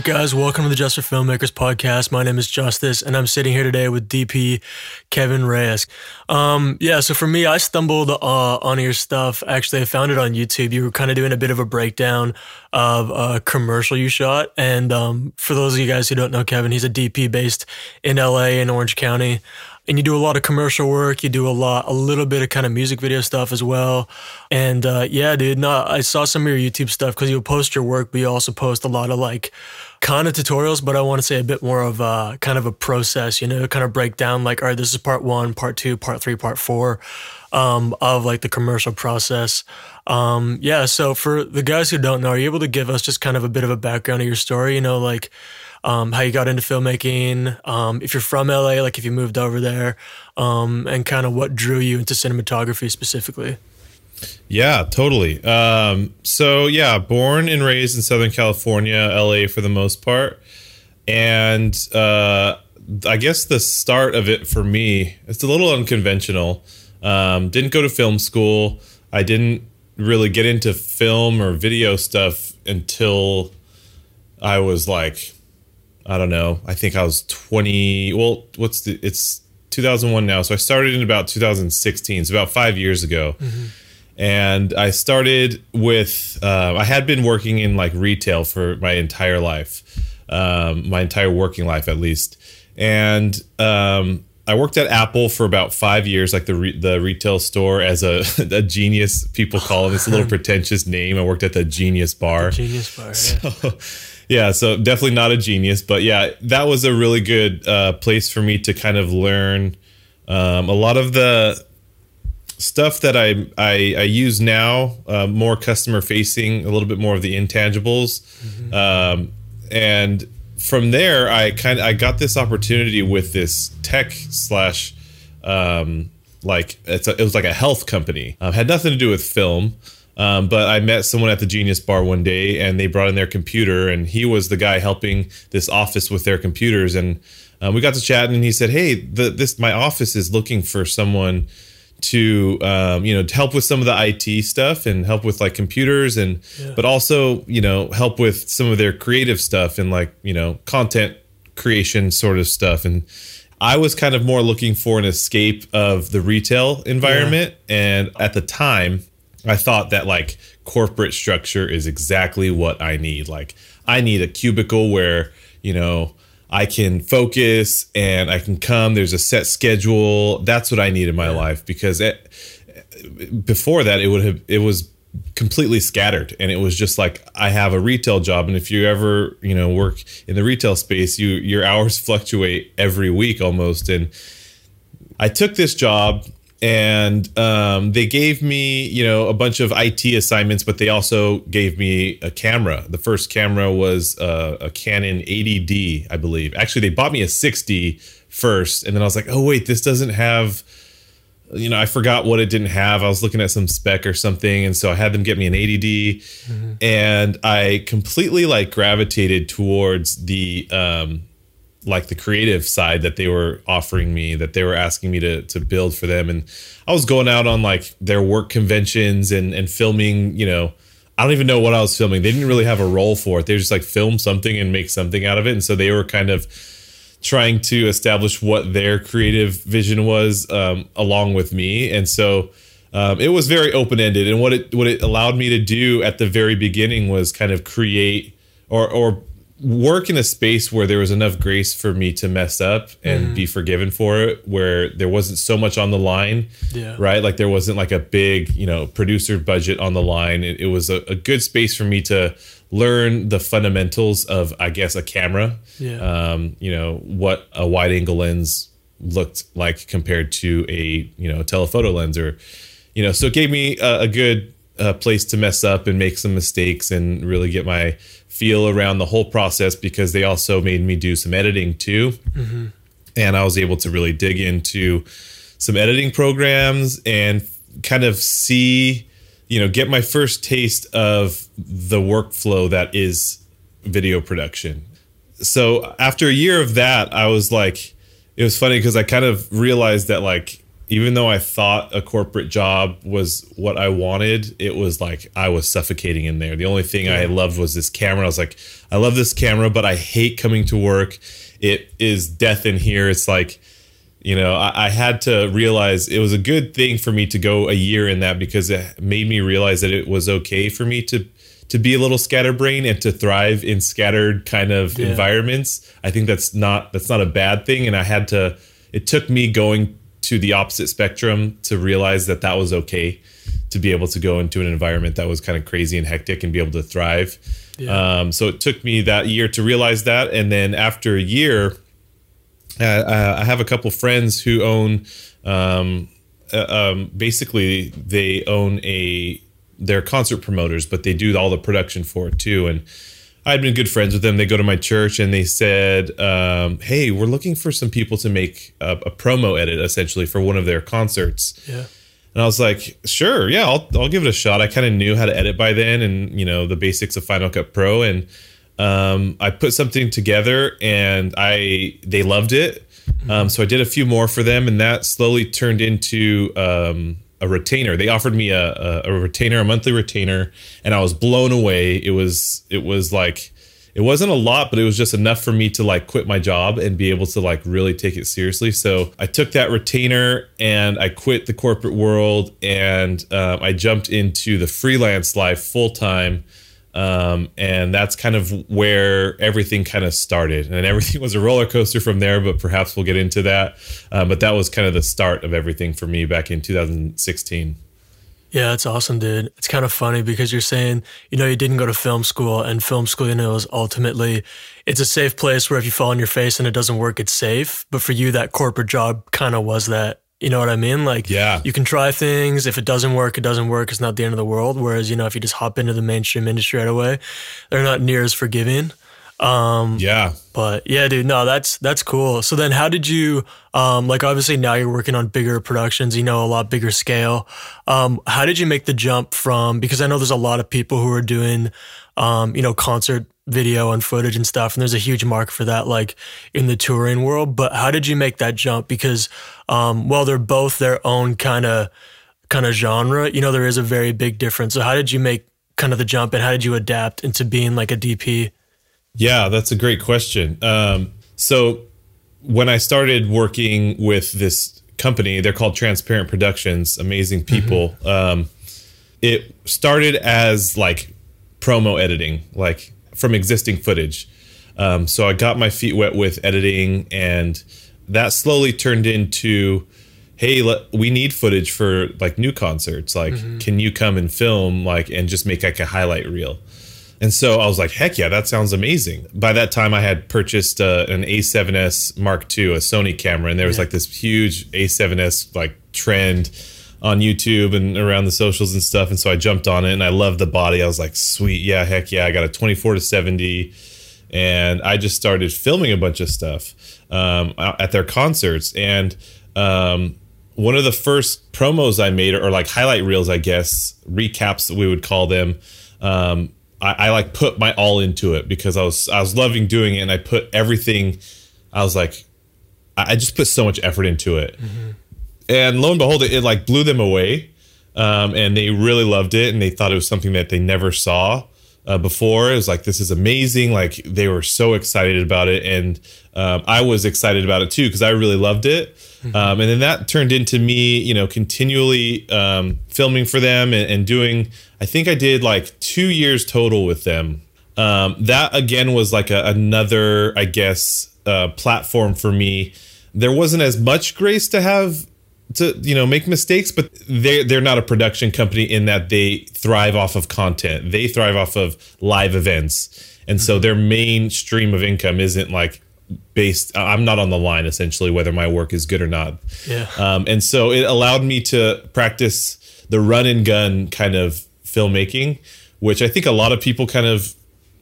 Right, guys, welcome to the Justice Filmmakers podcast. My name is Justice, and I'm sitting here today with DP Kevin Reyes. Um, yeah, so for me, I stumbled uh, on your stuff. Actually, I found it on YouTube. You were kind of doing a bit of a breakdown of a commercial you shot. And um, for those of you guys who don't know Kevin, he's a DP based in LA in Orange County and you do a lot of commercial work. You do a lot, a little bit of kind of music video stuff as well. And uh, yeah, dude, no, I saw some of your YouTube stuff because you post your work, but you also post a lot of like kind of tutorials, but I want to say a bit more of uh, kind of a process, you know, kind of break down like, all right, this is part one, part two, part three, part four um, of like the commercial process. Um, yeah. So for the guys who don't know, are you able to give us just kind of a bit of a background of your story? You know, like, um, how you got into filmmaking, um, if you're from LA, like if you moved over there, um, and kind of what drew you into cinematography specifically. Yeah, totally. Um, so yeah, born and raised in Southern California, LA for the most part, and uh, I guess the start of it for me, it's a little unconventional. Um, didn't go to film school. I didn't really get into film or video stuff until I was like I don't know. I think I was 20. Well, what's the? It's 2001 now. So I started in about 2016. So about five years ago. Mm-hmm. And I started with. Uh, I had been working in like retail for my entire life, um, my entire working life at least. And um, I worked at Apple for about five years, like the re- the retail store as a, a genius. People call it. It's a little pretentious name. I worked at the Genius Bar. The genius Bar. So, yeah, so definitely not a genius, but yeah, that was a really good uh, place for me to kind of learn um, a lot of the stuff that I I, I use now, uh, more customer facing, a little bit more of the intangibles, mm-hmm. um, and from there, I kind of I got this opportunity with this tech slash um, like it's a, it was like a health company. Um, had nothing to do with film. Um, but I met someone at the Genius Bar one day, and they brought in their computer, and he was the guy helping this office with their computers. And uh, we got to chatting, and he said, "Hey, the, this my office is looking for someone to um, you know to help with some of the IT stuff and help with like computers, and yeah. but also you know help with some of their creative stuff and like you know content creation sort of stuff." And I was kind of more looking for an escape of the retail environment, yeah. and at the time I thought that like corporate structure is exactly what I need. Like I need a cubicle where, you know, I can focus and I can come. There's a set schedule. That's what I need in my life because it, before that it would have it was completely scattered and it was just like I have a retail job and if you ever, you know, work in the retail space, you your hours fluctuate every week almost and I took this job and um, they gave me you know a bunch of IT assignments, but they also gave me a camera. The first camera was uh, a Canon 80D, I believe. Actually, they bought me a 60 first, and then I was like, oh wait, this doesn't have. You know, I forgot what it didn't have. I was looking at some spec or something, and so I had them get me an 80D, mm-hmm. and I completely like gravitated towards the um, like the creative side that they were offering me that they were asking me to to build for them. And I was going out on like their work conventions and and filming you know I don't even know what I was filming. They didn't really have a role for it. They just like film something and make something out of it. And so they were kind of trying to establish what their creative vision was um, along with me. And so um, it was very open ended and what it what it allowed me to do at the very beginning was kind of create or or work in a space where there was enough grace for me to mess up and mm. be forgiven for it where there wasn't so much on the line yeah. right like there wasn't like a big you know producer budget on the line it, it was a, a, good space for me to learn the fundamentals of i guess a camera yeah. um, you know what a wide angle lens looked like compared to a you know telephoto lens or you know so it gave me a, a good uh, place to mess up and make some mistakes and really get my feel around the whole process because they also made me do some editing too. Mm-hmm. And I was able to really dig into some editing programs and kind of see, you know, get my first taste of the workflow that is video production. So after a year of that, I was like, it was funny because I kind of realized that like even though I thought a corporate job was what I wanted, it was like I was suffocating in there. The only thing yeah. I loved was this camera. I was like, I love this camera, but I hate coming to work. It is death in here. It's like, you know, I, I had to realize it was a good thing for me to go a year in that because it made me realize that it was okay for me to to be a little scatterbrained and to thrive in scattered kind of yeah. environments. I think that's not that's not a bad thing. And I had to. It took me going to the opposite spectrum to realize that that was okay to be able to go into an environment that was kind of crazy and hectic and be able to thrive. Yeah. Um, so it took me that year to realize that, and then after a year, uh, I have a couple friends who own, um, uh, um, basically they own a they're concert promoters, but they do all the production for it too, and I'd been good friends with them. They go to my church and they said, um, "Hey, we're looking for some people to make a, a, promo edit, essentially, for one of their concerts." Yeah. And I was like, "Sure, yeah, I'll I'll give it a shot." I kind of knew how to edit by then, and you know the basics of Final Cut Pro, and um, I put something together, and I they loved it. Mm-hmm. Um, so I did a few more for them, and that slowly turned into um, a retainer. They offered me a, a, a, retainer, a monthly retainer, and I was blown away. It was it was like it wasn't a lot, but it was just enough for me to like quit my job and be able to like really take it seriously. So I took that retainer and I quit the corporate world and um, I jumped into the freelance life full time. Um, and that's kind of where everything kind of started. And everything was a roller coaster from there, but perhaps we'll get into that. Um, but that was kind of the start of everything for me back in 2016. Yeah, it's awesome, dude. It's kind of funny because you're saying, you know, you didn't go to film school and film school, you know, is ultimately, it's a safe place where if you fall on your face and it doesn't work, it's safe. But for you, that corporate job kind of was that you know what I mean? Like, yeah, you can try things. If it doesn't work, it doesn't work. It's not the end of the world. Whereas, you know, if you just hop into the mainstream industry right away, they're not near as forgiving. Um, yeah. But yeah, dude, no, that's that's cool. So then, how did you, um, like, obviously now you're working on bigger productions, you know, a lot bigger scale. Um, how did you make the jump from? Because I know there's a lot of people who are doing, um, you know, concert video and footage and stuff. And there's a huge market for that, like in the touring world. But how did you make that jump? Because, um, well, they're both their own kind of, kind of genre. You know, there is a very big difference. So how did you make kind of the jump and how did you adapt into being like a DP? Yeah, that's a great question. Um, so when I started working with this company, they're called Transparent Productions, amazing people. Mm-hmm. Um, it started as like promo editing, like from existing footage. Um, so I got my feet wet with editing, and that slowly turned into, hey, let, we need footage for like new concerts. Like, mm-hmm. can you come and film like and just make like a highlight reel? And so I was like, heck yeah, that sounds amazing. By that time, I had purchased uh, an A7S Mark II, a Sony camera, and there was yeah. like this huge A7S like trend on YouTube and around the socials and stuff. And so I jumped on it and I loved the body. I was like, sweet, yeah, heck yeah. I got a 24 to 70. And I just started filming a bunch of stuff um, at their concerts. And um, one of the first promos I made, or like highlight reels, I guess, recaps we would call them. Um, I, I like put my all into it because I was I was loving doing it, and I put everything. I was like, I just put so much effort into it. Mm-hmm and lo and behold, it, it like blew them away, um, and they really loved it, and they thought it was something that they never saw uh, before. It was like this is amazing. Like they were so excited about it, and um, I was excited about it too because I really loved it. Mm-hmm. Um, and then that turned into me, you know, continually um, filming for them and, and, doing. I think I did like two years total with them. Um, that again was like a, another, I guess, uh, platform for me. There wasn't as much grace to have to you know make mistakes but they they're not a production company in that they thrive off of content they thrive off of live events and mm-hmm. so their main stream of income isn't like based i'm not on the line essentially whether my work is good or not. Yeah. Um, and so it allowed me to practice the run and gun kind of filmmaking which i think a lot of people kind of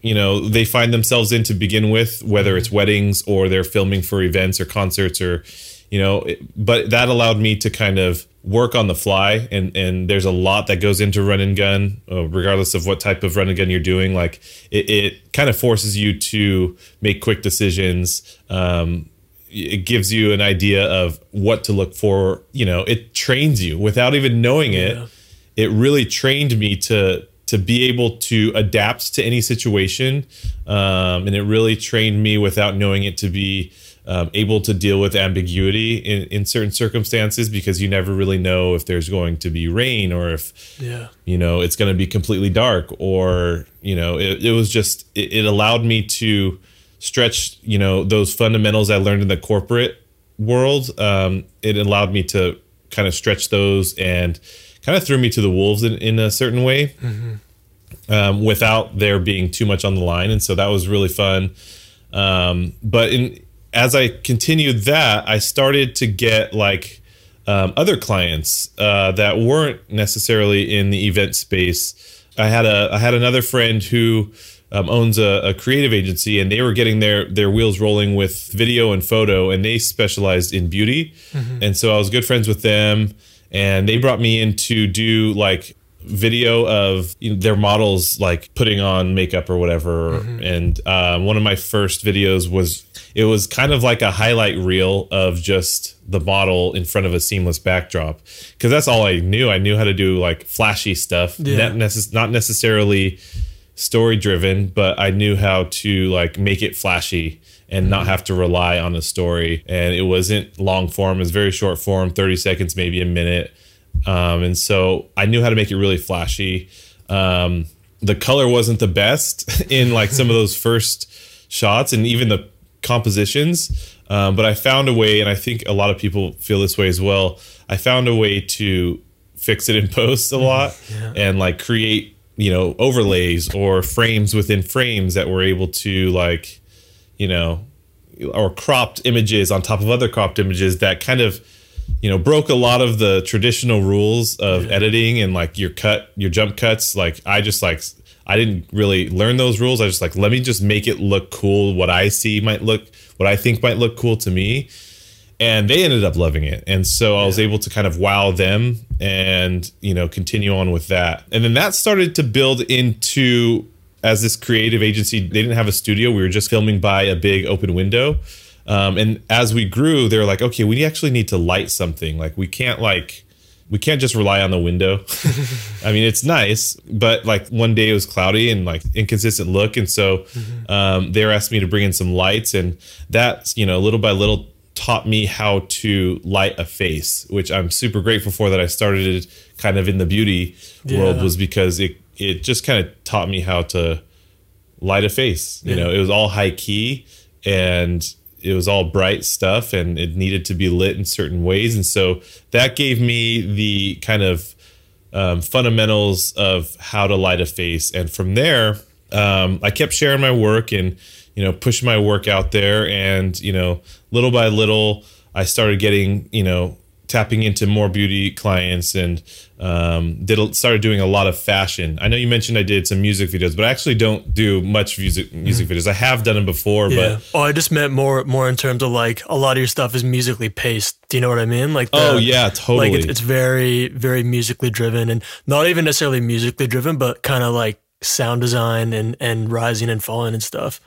you know they find themselves in to begin with whether it's weddings or they're filming for events or concerts or you know but that allowed me to kind of work on the fly and and there's a lot that goes into run and gun uh, regardless of what type of run and gun you're doing like it, it kind of forces you to make quick decisions um, it gives you an idea of what to look for. You know, it trains you without even knowing it. Yeah. It really trained me to to be able to adapt to any situation, um, and it really trained me without knowing it to be um, able to deal with ambiguity in, in certain circumstances because you never really know if there's going to be rain or if Yeah. you know it's going to be completely dark or you know it, it was just it, it allowed me to stretch you know those fundamentals i learned in the corporate world. Um, it allowed me to kind of stretch those and kind of threw me to the wolves in, in a certain way um, without there being too much on the line. And so that was really fun. Um, but in as i continued that i started to get like um, other clients uh, that weren't necessarily in the event space. I had a I had another friend who um, owns a, a creative agency, and they were getting their their wheels rolling with video and photo, and they specialized in beauty. And so I was good friends with them, and they brought me in to do like video of you know, their models like putting on makeup or whatever. And um, one of my first videos was it was kind of like a highlight reel of just the model in front of a seamless backdrop. Because that's all i knew. I knew how to do like flashy stuff. Yeah. not, necess- not necessarily story driven but i knew how to like make it flashy and not have to rely on a story. And it wasn't long form. It was very short form 30 seconds maybe a minute um, and so I knew how to make it really flashy. Um, the color wasn't the best in like some of those first shots and even the compositions, um, but I found a way, and I think a lot of people feel this way as well. I found a way to fix it in post a lot and like create you know overlays or frames within frames that were able to like you know or cropped images on top of other cropped images that kind of you know broke a lot of the traditional rules of editing and like your cut your jump cuts. Like i just like i didn't really learn those rules. I just like let me just make it look cool what i see might look what i think might look cool to me. And they ended up loving it. And so i was able to kind of wow them and you know continue on with that. And then that started to build into as this creative agency they didn't have a studio. We were just filming by a big open window um, and as we grew they were like okay we actually need to light something. Like we can't like we can't just rely on the window. I mean it's nice but like one day it was cloudy and like inconsistent look. And so um, they were asking me to bring in some lights. And that you know little by little taught me how to light a face which i'm super grateful for that i started it kind of in the beauty world was because it it just kind of taught me how to light a face. You Yeah. know it was all high key. And it was all bright stuff and it needed to be lit in certain ways. And so that gave me the kind of um, fundamentals of how to light a face. And from there um, i kept sharing my work and you know pushing my work out there. And you know little by little i started getting you know tapping into more beauty clients and um, did started doing a lot of fashion. I know you mentioned I did some music videos, but I actually don't do much music music videos. I have done them before, Yeah. but oh, I just meant more more in terms of like a lot of your stuff is musically paced. Do you know what I mean? Like oh the- yeah, totally. like it's, it's very very musically driven and not even necessarily musically driven, but kind of like sound design and and rising and falling and stuff.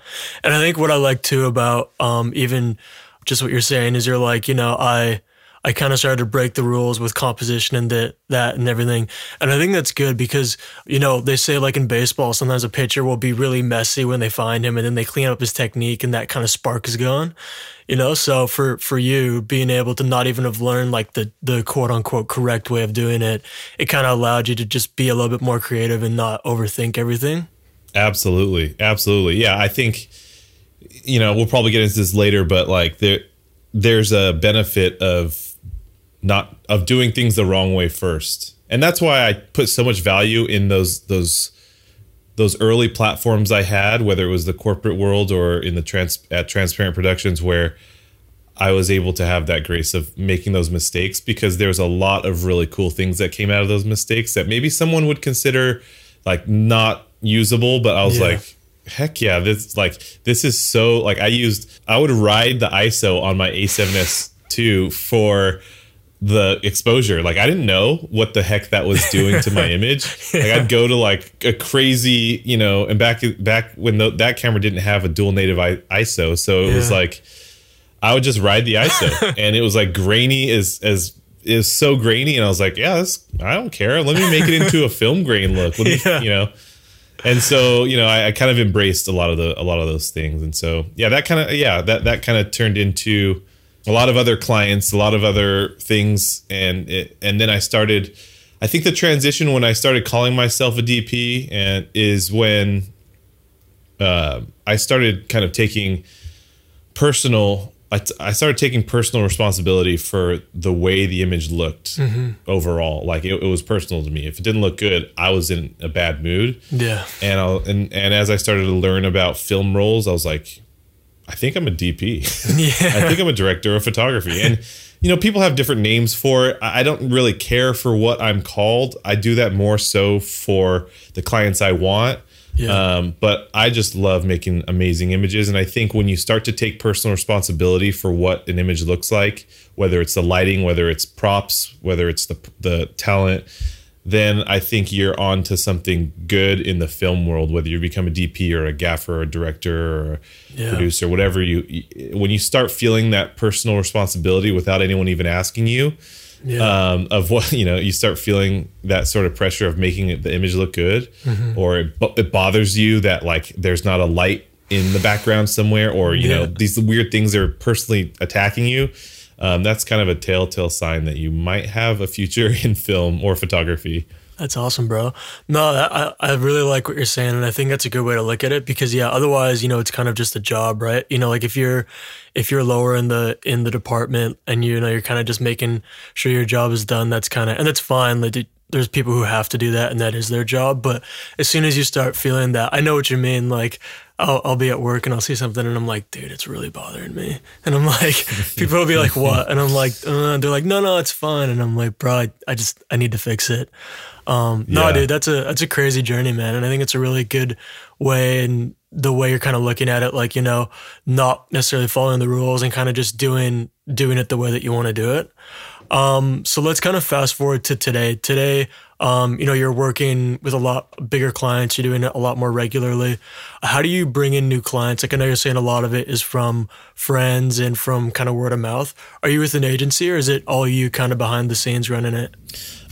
And I think what I like too about um even just what you're saying is you're like you know I. I kind of started to break the rules with composition and that, that and everything. And I think that's good because, you know, they say like in baseball, sometimes a pitcher will be really messy when they find him and then they clean up his technique and that kind of spark is gone. You know, so for, for you being able to not even have learned like the, the quote unquote correct way of doing it, it kind of allowed you to just be a little bit more creative and not overthink everything. Absolutely, absolutely. Yeah, I think you know we'll probably get into this later, but like there, there's a benefit of not of doing things the wrong way first, and that's why I put so much value in those those those early platforms I had, whether it was the corporate world or in the trans at Transparent Productions, where I was able to have that grace of making those mistakes because there's a lot of really cool things that came out of those mistakes that maybe someone would consider like not usable, but I was Yeah. like, heck yeah, this like this is so like I used I would ride the ISO on my A7S two for the exposure. Like I didn't know what the heck that was doing to my image. Like I'd go to like a crazy, you know, and back back when the, that camera didn't have a dual native ISO, so it was like I would just ride the ISO, and it was like grainy as as is so grainy, and I was like, yeah, this, I don't care. Let me make it into a film grain look. Let me, Yeah. you know. And so, you know, I, I kind of embraced a lot of the a lot of those things, and so yeah, that kind of yeah, that that kind of turned into a lot of other clients, a lot of other things, and it, and then I started. I think the transition when I started calling myself a DP and is when uh, I started kind of taking personal. I, t- I started taking personal responsibility for the way the image looked overall. Like it, it was personal to me. If it didn't look good, I was in a bad mood. Yeah. And I'll, and and as I started to learn about film roles, I was like, I think I'm a DP. Yeah. I think I'm a director of photography. And you know, people have different names for it. I don't really care for what I'm called. I do that more so for the clients I want. Yeah. Um, but I just love making amazing images. And I think when you start to take personal responsibility for what an image looks like, whether it's the lighting, whether it's props, whether it's the the talent, then I think you're on to something good in the film world, whether you become a DP or a gaffer or a director or a Yeah. producer, whatever you, when you start feeling that personal responsibility without anyone even asking you, Yeah. um, of what, you know, you start feeling that sort of pressure of making the image look good or it, bo- it bothers you that like there's not a light in the background somewhere or, you know, these weird things are personally attacking you. Um, that's kind of a telltale sign that you might have a future in film or photography. That's awesome, bro. No, I I really like what you're saying, and I think that's a good way to look at it because yeah, otherwise, you know, it's kind of just a job, right? You know, like if you're if you're lower in the in the department and you know you're kind of just making sure your job is done, that's kind of and that's fine. Like there's people who have to do that, and that is their job. But as soon as you start feeling that, I know what you mean. Like I'll I'll be at work and I'll see something and I'm like, dude, it's really bothering me, and I'm like, people will be like, what? And I'm like, uh, they're like, no, no, it's fine, and I'm like, bro, I, I just I need to fix it. Um, no, dude, that's a that's a crazy journey, man, and I think it's a really good way and the way you're kind of looking at it, like you know, not necessarily following the rules and kind of just doing doing it the way that you want to do it. Um, so let's kind of fast forward to today. Today, um, you know, you're working with a lot bigger clients. You're doing it a lot more regularly. How do you bring in new clients? Like I know you're saying a lot of it is from friends and from kind of word of mouth. Are you with an agency or is it all you kind of behind the scenes running it?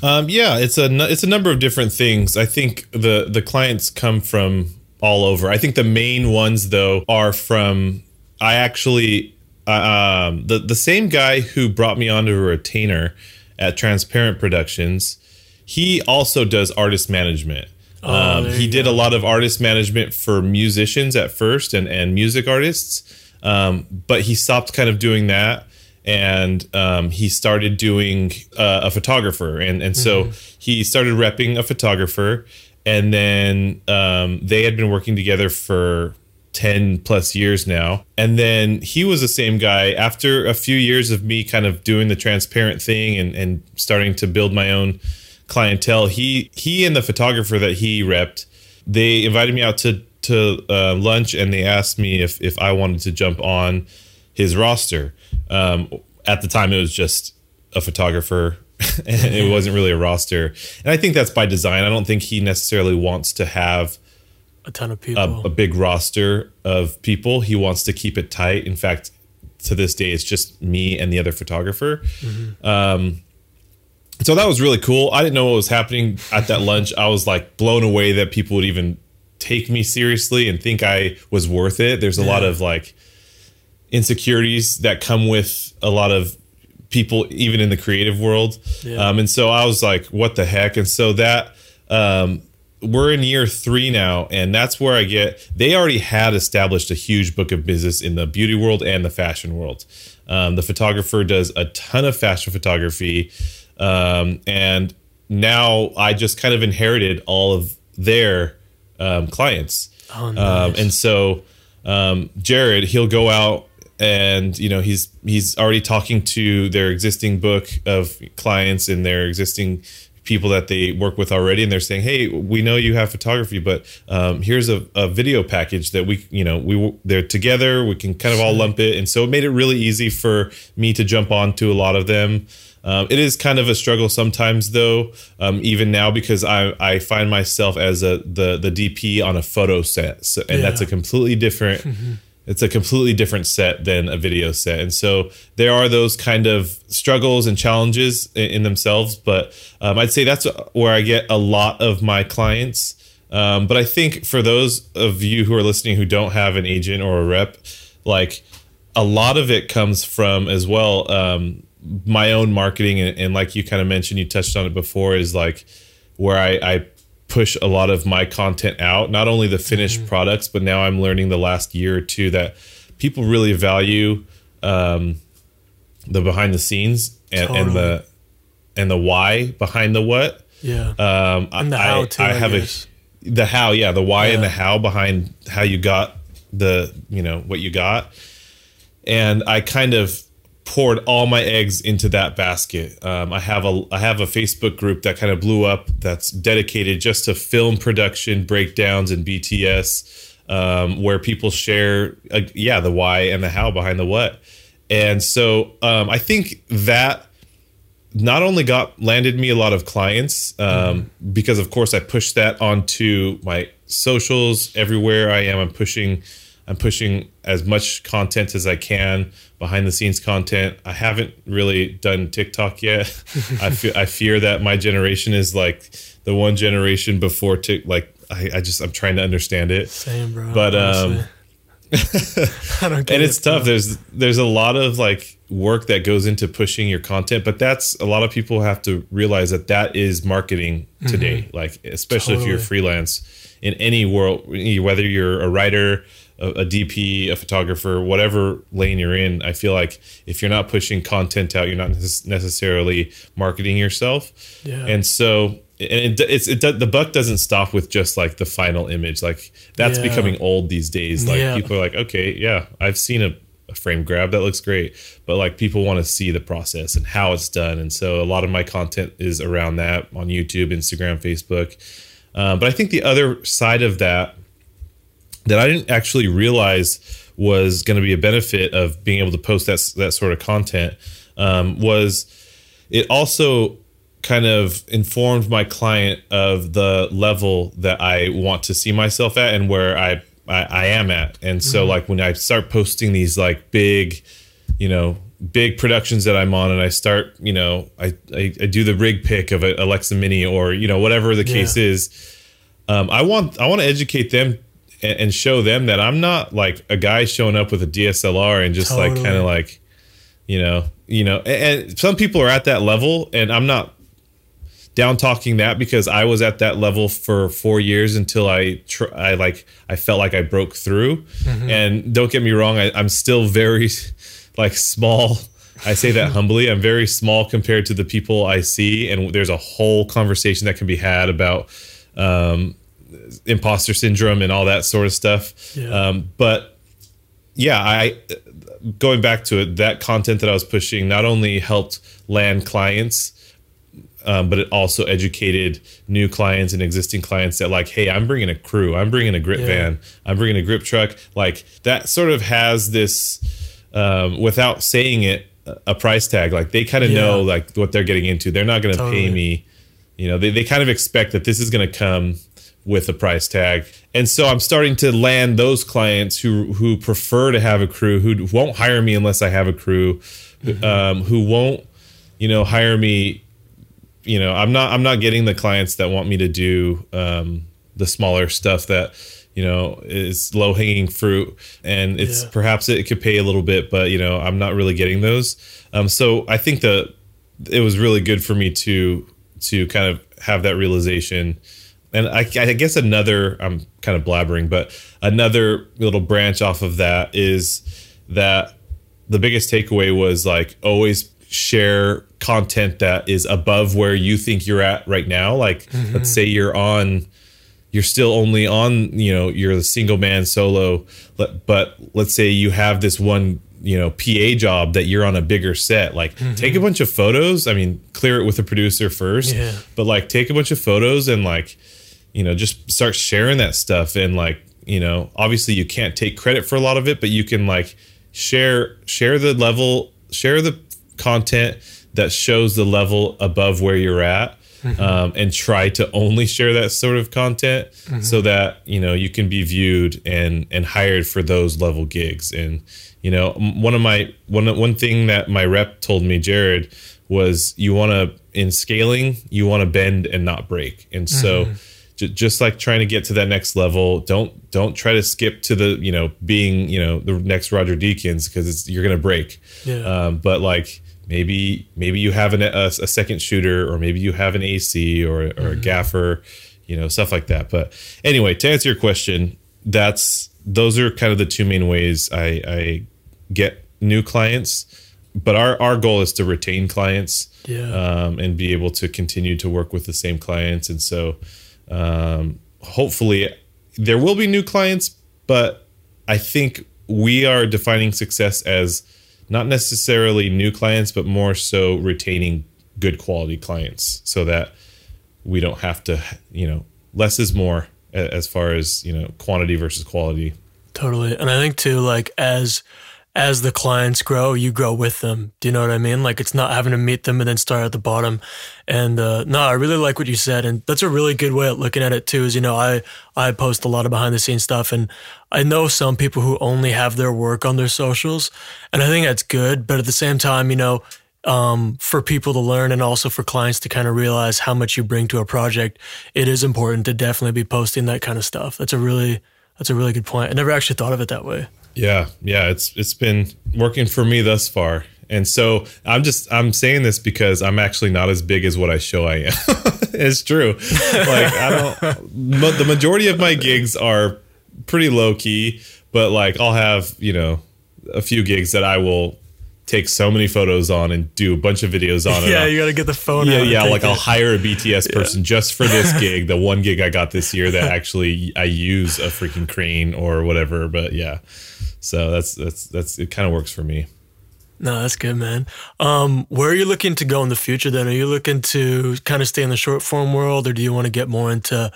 Um, yeah, it's a it's a number of different things. I think the the clients come from all over. I think the main ones though are from I actually uh, um, the the same guy who brought me onto a retainer at Transparent Productions. He also does artist management. um, Oh, there he did a lot of artist management for musicians at first and and music artists, um, but he stopped kind of doing that and um, he started doing uh, a photographer and and so he started repping a photographer and then um, they had been working together for 10 plus years now and then he was the same guy after a few years of me kind of doing the transparent thing and, and starting to build my own clientele he he and the photographer that he repped they invited me out to to uh, lunch and they asked me if if I wanted to jump on his roster. Um, at the time, it was just a photographer, it wasn't really a roster. And I think that's by design. I don't think he necessarily wants to have A ton of people. a big roster of people. He wants to keep it tight. In fact, to this day, it's just me and the other photographer. Um, so that was really cool. I didn't know what was happening at that lunch. I was like blown away that people would even take me seriously and think I was worth it. There's a lot of like insecurities that come with a lot of people, even in the creative world. Yeah. Um, and so I was like, what the heck? And so that, um, we're in year three now, and that's where I get. They already had established a huge book of business in the beauty world and the fashion world. Um, the photographer does a ton of fashion photography, um, and now I just kind of inherited all of their um, clients. Oh, Um, nice. and so um, Jared, he'll go out and you know he's he's already talking to their existing book of clients and their existing people that they work with already and they're saying hey we know you have photography but um, here's a, a video package that we you know we they're together we can kind of all lump it and so it made it really easy for me to jump onto a lot of them. Um, it is kind of a struggle sometimes, though, um, even now because I, I find myself as a the the DP on a photo set, so, and that's a completely different. it's a completely different set than a video set. And so there are those kind of struggles and challenges in, in themselves but um, i'd say that's where i get a lot of my clients. Um, but i think for those of you who are listening who don't have an agent or a rep like a lot of it comes from as well um, my own marketing. And, and like you kind of mentioned you touched on it before is like where I, I push a lot of my content out, not only the finished mm-hmm. products, but now I'm learning the last year or two that people really value um, the behind the scenes and, totally. and, the and the why behind the what. Yeah. Um, and the how too. I, I have guess. a the how, yeah, the why yeah. and the how behind how you got the you know what you got, and I kind of poured all my eggs into that basket. Um, I have a I have a Facebook group that kind of blew up that's dedicated just to film production breakdowns and BTS, um, where people share uh, yeah the why and the how behind the what, and so um, I think that not only got landed me a lot of clients mm. because of course I pushed that onto my socials everywhere I am. I'm pushing I'm pushing as much content as I can, behind the scenes content. I haven't really done TikTok yet. I feel I fear that my generation is like the one generation before Tik. Like I, I just I'm trying to understand it. Same, bro. But um, and it's it, tough. Bro. There's there's a lot of like work that goes into pushing your content, but that's a lot of people have to realize that that is marketing today. Mm-hmm. Like especially totally. if you're freelance in any world, whether you're a writer a, a, DP, a photographer, whatever lane you're in, I feel like if you're not pushing content out, you're not necessarily marketing yourself. Yeah. And so, and it, it's it the buck doesn't stop with just like the final image. Like that's yeah. becoming old these days. Like yeah. people are like, okay, yeah, I've seen a, a frame grab that looks great, but like people want to see the process and how it's done. And so a lot of my content is around that on YouTube, Instagram, Facebook. Um, but I think the other side of that that I didn't actually realize was going to be a benefit of being able to post that that sort of content um, was it also kind of informed my client of the level that I want to see myself at and where I I, I am at. And so mm-hmm. like when I start posting these like big, you know, big productions that I'm on and I start, you know, I, I, I do the rig pick of an Alexa Mini or, you know, whatever the case yeah. is. Um, I want I want to educate them and, show them that I'm not like a guy showing up with a DSLR and just totally. like kind of like, you know, you know, and, and some people are at that level, and I'm not down talking that because I was at that level for four years until I tr- I like I felt like I broke through. Mm-hmm. And don't get me wrong, I, I'm still very like small. I say that humbly. I'm very small compared to the people I see, and there's a whole conversation that can be had about um, imposter syndrome and all that sort of stuff. Yeah. Um, but yeah, I going back to it, that content that I was pushing not only helped land clients, um, but it also educated new clients and existing clients that like, hey, I'm bringing a crew, I'm bringing a grip yeah. van, I'm bringing a grip truck. Like that sort of has this, um, without saying it, a price tag. Like they kind of yeah. know like what they're getting into. They're not going to totally. pay me. You know, they, they kind of expect that this is going to come with a price tag. And so I'm starting to land those clients who who prefer to have a crew, who won't hire me unless I have a crew, mm-hmm. um, who won't, you know, hire me. You know, I'm not I'm not getting the clients that want me to do um, the smaller stuff that you know is low hanging fruit, and it's yeah. perhaps it could pay a little bit, but you know I'm not really getting those. Um, so I think that it was really good for me to to kind of have that realization and I, I, guess another i'm kind of blabbering but another little branch off of that is that the biggest takeaway was like always share content that is above where you think you're at right now like mm-hmm. let's say you're on you're still only on you know you're the single man solo but let's say you have this one you know PA job that you're on a bigger set like mm-hmm. take a bunch of photos I mean clear it with a producer first yeah. but like take a bunch of photos and like you know just start sharing that stuff and like you know obviously you can't take credit for a lot of it but you can like share share the level share the content that shows the level above where you're at mm-hmm. um, and try to only share that sort of content mm-hmm. so that you know you can be viewed and and hired for those level gigs and you know one of my one one thing that my rep told me jared was you want to in scaling you want to bend and not break and so mm-hmm. J- just like trying to get to that next level don't don't try to skip to the you know being you know the next roger deakins because you're gonna break yeah. Um, but like maybe maybe you have an, a, a, second shooter or maybe you have an ac or, or mm-hmm. a gaffer you know stuff like that but anyway to answer your question that's those are kind of the two main ways i i get new clients but our our goal is to retain clients yeah. um, and be able to continue to work with the same clients and so um, hopefully there will be new clients but i think we are defining success as not necessarily new clients but more so retaining good quality clients so that we don't have to you know less is more as far as you know quantity versus quality. Totally. And i think too like as as the clients grow, you grow with them. Do you know what I mean? Like it's not having to meet them and then start at the bottom. And uh, no, I really like what you said, and that's a really good way of looking at it too. Is you know, I I post a lot of behind the scenes stuff, and I know some people who only have their work on their socials, and I think that's good. But at the same time, you know, um, for people to learn and also for clients to kind of realize how much you bring to a project, it is important to definitely be posting that kind of stuff. That's a really that's a really good point. I never actually thought of it that way. Yeah, yeah, it's it's been working for me thus far. And so I'm just I'm saying this because I'm actually not as big as what I show I am. it's true. Like I don't the majority of my gigs are pretty low key, but like I'll have, you know, a few gigs that I will take so many photos on and do a bunch of videos on. yeah, you got to get the phone. Yeah, yeah. Like it. I'll hire a BTS person yeah. just for this gig, the one gig I got this year that actually I use a freaking crane or whatever. But yeah, so that's that's that's it. Kind of works for me. No, that's good, man. Um, where are you looking to go in the future? Then, are you looking to kind of stay in the short form world, or do you want to get more into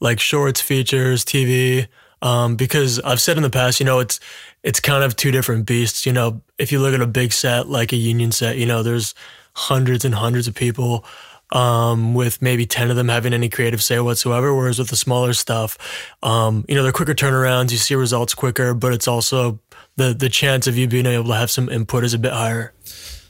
like shorts, features, TV? Um, because I've said in the past, you know, it's it's kind of two different beasts. You know, if you look at a big set like a union set, you know, there's hundreds and hundreds of people um, with maybe 10 of them having any creative say whatsoever. Whereas with the smaller stuff, um, you know, they're quicker turnarounds, you see results quicker, but it's also the, the chance of you being able to have some input is a bit higher.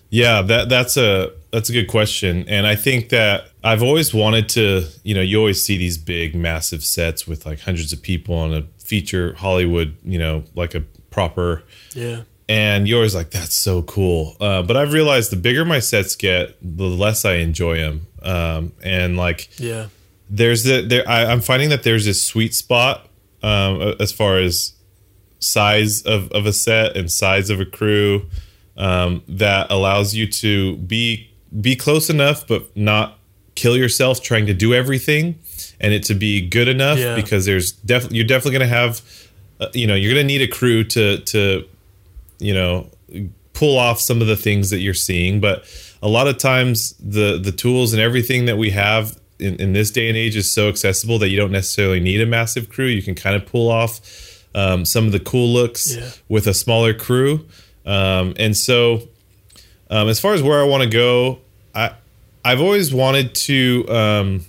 Yeah, that that's a that's a good question, and I think that I've always wanted to. You know, you always see these big, massive sets with like hundreds of people on a feature Hollywood. You know, like a proper yeah and always like that's so cool. Uh, but i've realized the bigger my sets get the less i enjoy them um, and like yeah. there's the there I, am finding that there's this sweet spot um, as far as size of, of a set and size of a crew um, that allows you to be be close enough but not kill yourself trying to do everything and it to be good enough yeah. because there's definitely you're definitely going to have uh, you know you're going to need a crew to to you know pull off some of the things that you're seeing but a lot of times the the tools and everything that we have in, in this day and age is so accessible that you don't necessarily need a massive crew. You can kind of pull off um, some of the cool looks yeah. with a smaller crew. Um, and so, um, as far as where I want to go, I I've always wanted to. Um,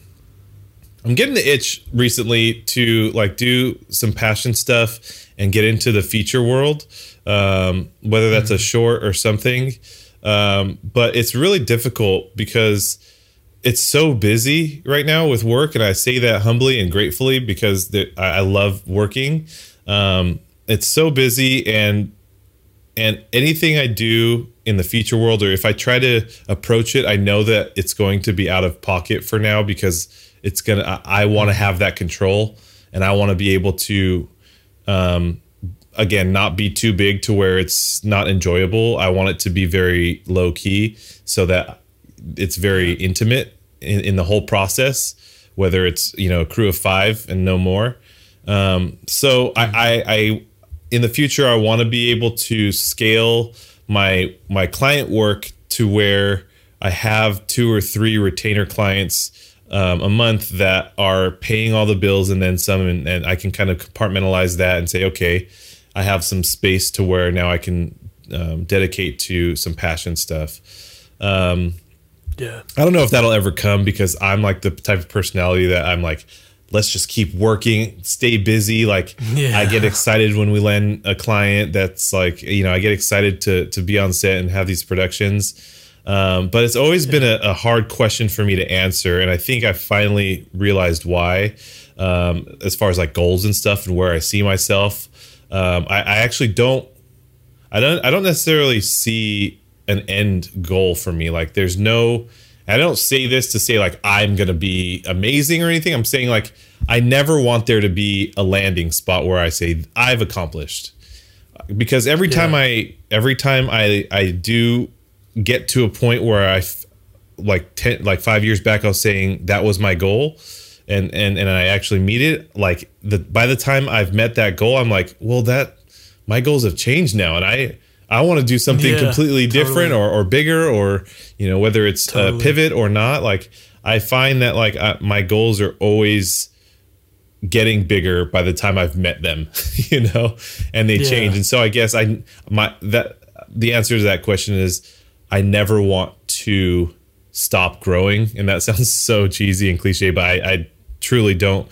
I'm getting the itch recently to like do some passion stuff and get into the feature world, um, whether that's a short or something. Um, but it's really difficult because it's so busy right now with work, and I say that humbly and gratefully because I, I love working. Um, it's so busy, and and anything I do in the feature world, or if I try to approach it, I know that it's going to be out of pocket for now because it's gonna. I, I want to have that control, and I want to be able to um, again not be too big to where it's not enjoyable. I want it to be very low key so that it's very intimate in, in the whole process whether it's you know a crew of five and no more. Um, so I, I, I in the future i want to be able to scale my my client work to where i have two or three retainer clients um, a month that are paying all the bills and then some and, and i can kind of compartmentalize that and say okay I have some space to where now I can um, dedicate to some passion stuff. Um, Yeah. I don't know if that'll ever come because I'm like the type of personality that I'm like, let's just keep working, stay busy. Like Yeah. I get excited when we land a client that's like, you know, I get excited to to be on set and have these productions. Um, but it's always been a, a hard question for me to answer, and I think I finally realized why. Um, as far as like goals and stuff and where I see myself, um, I, I actually don't I don't I don't necessarily see an end goal for me. Like there's no I don't say this to say like I'm to be amazing or anything. I'm saying like I never want there to be a landing spot where I say I've accomplished. Because every Yeah. time I every time I I do get to a point where I like 10 like 5 years back I was saying that was my goal and and and I actually meet it like the by the time I've met that goal I'm like well that my goals have changed now and I I want to do something Yeah, completely different or, or bigger or you know whether it's Totally. a pivot or not like I find that like I, my goals are always getting bigger by the time I've met them you know and they Yeah. change and so I guess I my that the answer to that question is I never want to stop growing and that sounds so cheesy and cliche but I, I truly don't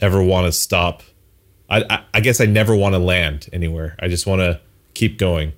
ever want to stop I, I, guess I never want to land anywhere. I just want to keep going.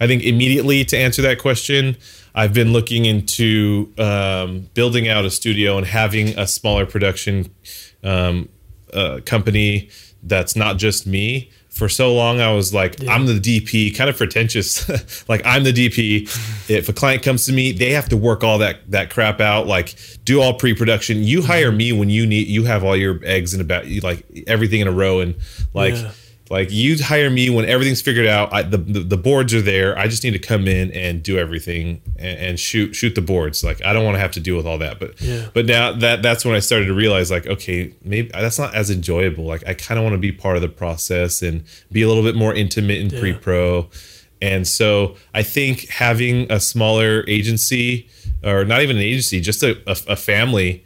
I think immediately to answer that question, I've been looking into um, building out a studio and having a smaller production um, uh, company that's not just me. For so long, I was like, I'm the DP, kind of pretentious. like I'm the DP. If a client comes to me, they have to work all that that crap out, like do all pre-production. You hire mm-hmm. me when you need. You have all your eggs in a ba- like everything in a row, and like Yeah. Like you hire me when everything's figured out. I, the, the the boards are there. I just need to come in and do everything and, and shoot shoot the boards. Like I don't want to have to deal with all that. But Yeah. but now that that's when I started to realize like okay maybe that's not as enjoyable. Like I kind of want to be part of the process and be a little bit more intimate in pre pro. And so I think having a smaller agency or not even an agency, just a, a, a family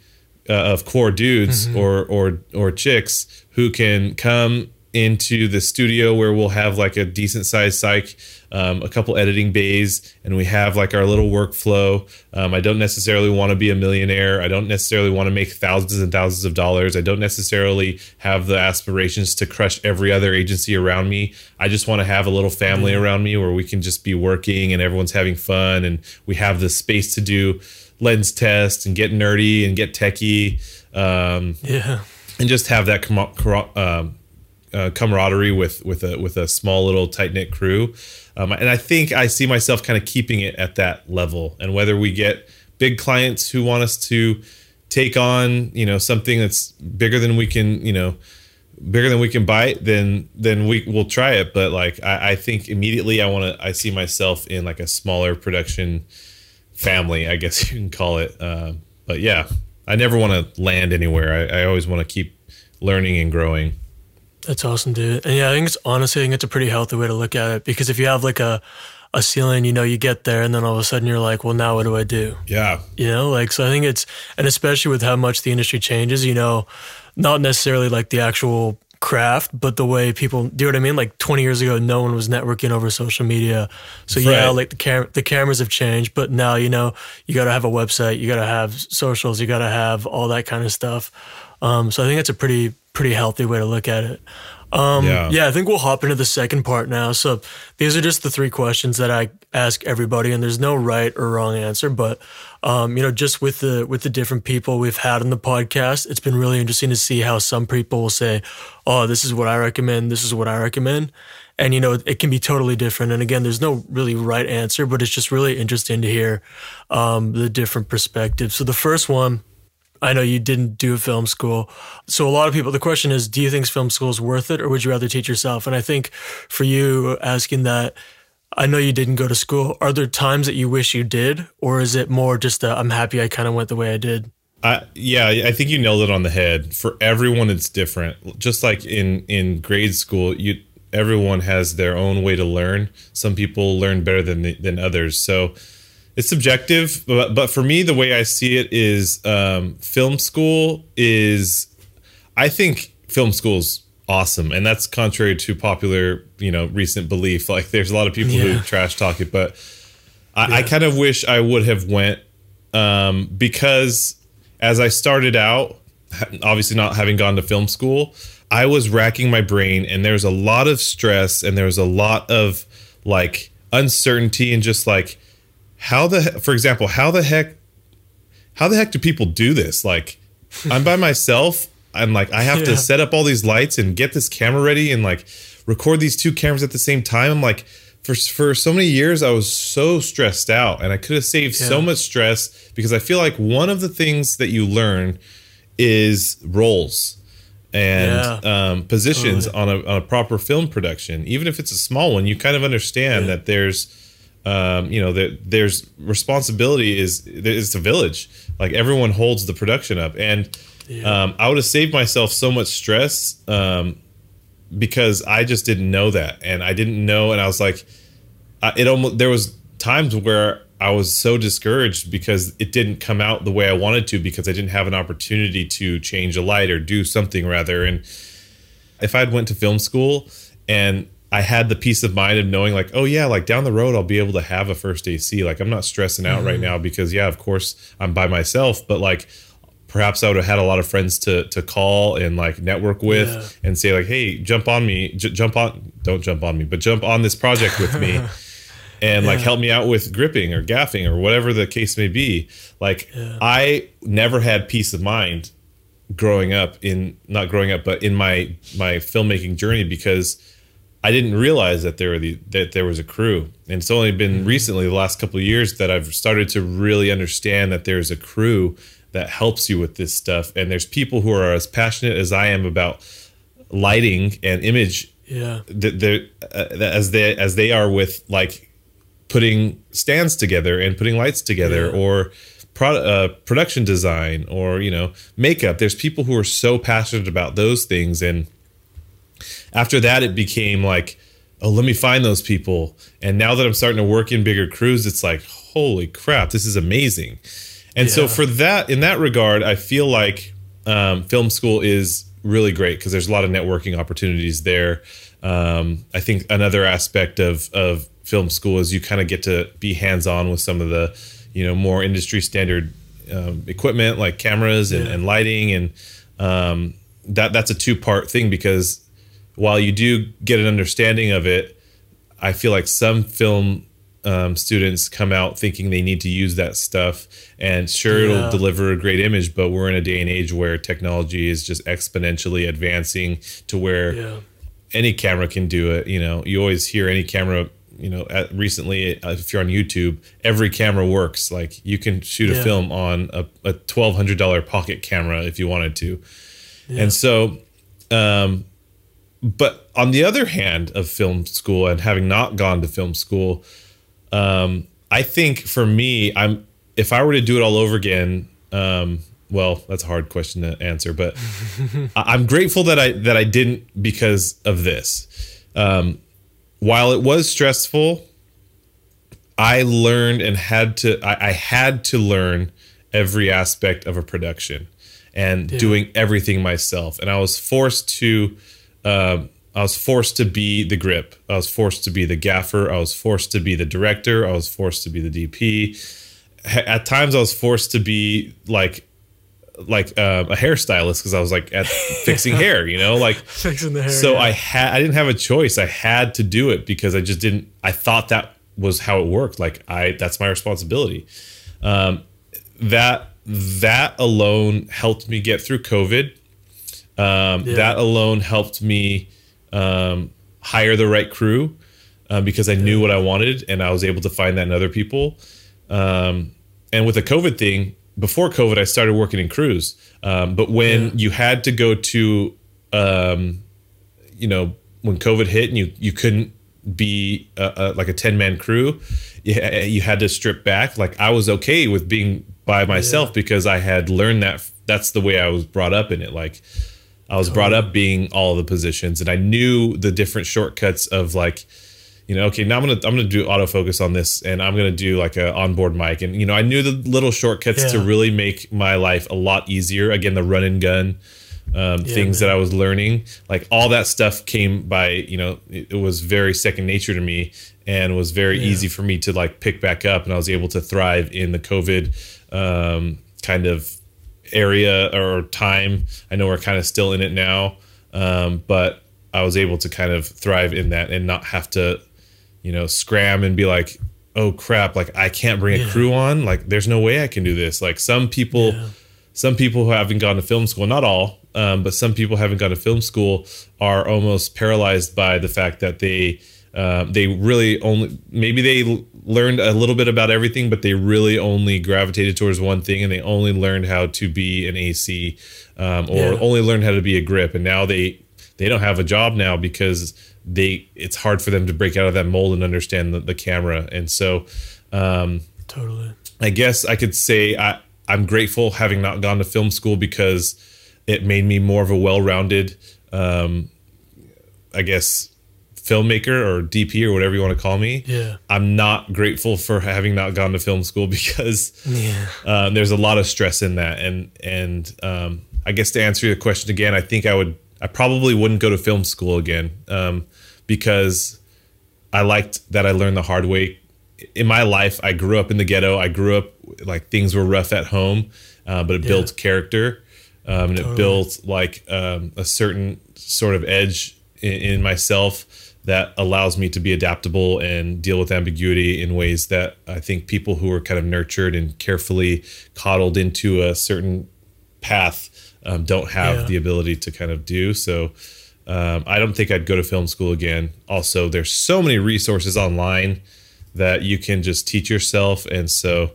uh, of core dudes or or or chicks who can come into the studio where we'll have like a decent sized cyc, um, a couple editing bays, and we have like our little workflow. Um, I don't necessarily want to be a millionaire. I don't necessarily want to make thousands and thousands of dollars. I don't necessarily have the aspirations to crush every other agency around me. I just want to have a little family around me where we can just be working and everyone's having fun and we have the space to do lens tests and get nerdy and get techie um, Yeah. and just have that com- cor- um, uh, camaraderie with with a with a small little tight knit crew. Um, and I think I see myself kind of keeping it at that level. And whether we get big clients who want us to take on, you know, something that's bigger than we can, you know, bigger than we can bite, then then we will try it. But like I, I think immediately I want to I see myself in like a smaller production family, I guess you can call it. Um, but yeah, I never want to land anywhere. I, I always want to keep learning and growing. That's awesome, dude. And yeah, I think it's honestly, I think it's a pretty healthy way to look at it because if you have like a, a ceiling, you know, you get there and then all of a sudden you're like, well, now what do I do? Yeah. You know, like, so I think it's, and especially with how much the industry changes, you know, not necessarily like the actual craft, but the way people do you know what I mean? Like 20 years ago, no one was networking over social media. So yeah, like the cam- the cameras have changed, but now, you know, you got to have a website, you got to have socials, you got to have all that kind of stuff. Um, so I think it's a pretty, pretty healthy way to look at it. Um, Yeah. yeah, I think we'll hop into the second part now. So these are just the three questions that I ask everybody, and there's no right or wrong answer. But um, you know, just with the with the different people we've had on the podcast, it's been really interesting to see how some people will say, "Oh, this is what I recommend. This is what I recommend," and you know, it can be totally different. And again, there's no really right answer, but it's just really interesting to hear um, the different perspectives. So the first one. I know you didn't do film school. So a lot of people, the question is, do you think film school is worth it or would you rather teach yourself? And I think for you asking that, I know you didn't go to school. Are there times that you wish you did? Or is it more just i I'm happy I kind of went the way I did? I, yeah, I think you nailed it on the head. For everyone, it's different. Just like in in grade school, you everyone has their own way to learn. Some people learn better than than others. So it's subjective. But, but for me, the way I see it is, um, film school is. I think film school's awesome, and that's contrary to popular, you know, recent belief. Like, there's a lot of people Yeah. who trash talk it, but I, I kind of wish I would have went um, because as I started out, obviously not having gone to film school, I was racking my brain and there was a lot of stress and there was a lot of like uncertainty and just like how the for example, how the heck how the heck do people do this? Like I'm by myself and like I have yeah. to set up all these lights and get this camera ready and like record these two cameras at the same time. I'm like for for so many years I was so stressed out and I could have saved yeah. so much stress because I feel like one of the things that you learn is roles and yeah. um, positions totally. on, a, on a proper film production even if it's a small one you kind of understand that there's um, you know that there's responsibility is it's a village like everyone holds the production up and um, I would have saved myself so much stress um, because I just didn't know that, and I didn't know, and I was like, I, it almost there was times where I was so discouraged because it didn't come out the way I wanted to because I didn't have an opportunity to change a light or do something rather. And if I'd went to film school and I had the peace of mind of knowing like, oh yeah, like down the road I'll be able to have a first AC. Like I'm not stressing out mm-hmm. right now because yeah, of course I'm by myself, but like perhaps I would have had a lot of friends to to call and like network with yeah. and say like, hey, jump on me, j- jump on, don't jump on me, but jump on this project with me. and yeah. like help me out with gripping or gaffing or whatever the case may be. Like yeah. I never had peace of mind growing up in not growing up, but in my my filmmaking journey because I didn't realize that there were the that there was a crew. And it's only been mm-hmm. recently, the last couple of years, that I've started to really understand that there's a crew that helps you with this stuff. And there's people who are as passionate as I am about lighting and image. Yeah. That uh, as they as they are with like putting stands together and putting lights together yeah. or pro, uh, production design or you know makeup. There's people who are so passionate about those things and after that it became like oh let me find those people and now that i'm starting to work in bigger crews it's like holy crap this is amazing and yeah. so for that, in that regard, I feel like um, film school is really great because there's a lot of networking opportunities there. Um, I think another aspect of of film school is you kind of get to be hands on with some of the you know more industry standard um, equipment like cameras and, yeah. and lighting and um, that that's a two part thing because while you do get an understanding of it, I feel like some film um, students come out thinking they need to use that stuff and sure yeah. it'll deliver a great image but we're in a day and age where technology is just exponentially advancing to where yeah. any camera can do it you know you always hear any camera you know at, recently uh, if you're on youtube every camera works like you can shoot yeah. a film on a, a $1200 pocket camera if you wanted to and so um but on the other hand of film school and having not gone to film school um, I think for me, I'm if I were to do it all over again, um, well, that's a hard question to answer, but I'm grateful that I that I didn't because of this. Um, while it was stressful, I learned and had to I, I had to learn every aspect of a production and yeah. doing everything myself, and I was forced to. Um, I was forced to be the grip. I was forced to be the gaffer. I was forced to be the director. I was forced to be the DP. At times, I was forced to be like like uh, a hairstylist because I was like at fixing hair, you know, like fixing the hair. So yeah. I had I didn't have a choice. I had to do it because I just didn't. I thought that was how it worked. Like I that's my responsibility. Um, that that alone helped me get through COVID. Um, yeah. That alone helped me um, hire the right crew uh, because I knew what I wanted and I was able to find that in other people. Um, and with the COVID thing, before COVID, I started working in crews. Um, but when yeah. you had to go to, um, you know, when COVID hit and you you couldn't be like a ten man crew, you, you had to strip back. Like I was okay with being by myself yeah. because I had learned that that's the way I was brought up in it. Like I was brought up being all the positions, and I knew the different shortcuts of like, you know, okay, now I'm gonna I'm gonna do autofocus on this, and I'm gonna do like a onboard mic, and you know, I knew the little shortcuts yeah. to really make my life a lot easier. Again, the run and gun um, Yeah, things man. that I was learning. Like all that stuff came by, you know, it, it was very second nature to me and was very easy for me to like pick back up. And I was able to thrive in the COVID um, kind of area or time. I know we're kind of still in it now, um, but I was able to kind of thrive in that and not have to, you know, scram and be like, oh crap, like I can't bring a crew on. Like there's no way I can do this. Like some people, some people who haven't gone to film school, not all, um, but some people haven't gone to film school are almost paralyzed by the fact that they um, they really only maybe they learned a little bit about everything, but they really only gravitated towards one thing, and they only learned how to be an AC um, or Yeah. only learned how to be a grip, and now they they don't have a job now because they it's hard for them to break out of that mold and understand the, the camera, and so. Um, Totally. I guess I could say I, I'm grateful having not gone to film school because it made me more of a well-rounded, um, I guess, filmmaker or DP or whatever you want to call me. Yeah. I'm not grateful for having not gone to film school because Yeah. um, there's a lot of stress in that. And and um, I guess to answer your question again, I think I would I probably wouldn't go to film school again um, because I liked that I learned the hard way. In my life, I grew up in the ghetto. I grew up like things were rough at home, uh, but it built character um, and it built like um, a certain sort of edge in, in myself that allows me to be adaptable and deal with ambiguity in ways that I think people who are kind of nurtured and carefully coddled into a certain path um, don't have Yeah. the ability to kind of do. So um, I don't think I'd go to film school again. Also, there's so many resources online that you can just teach yourself, and so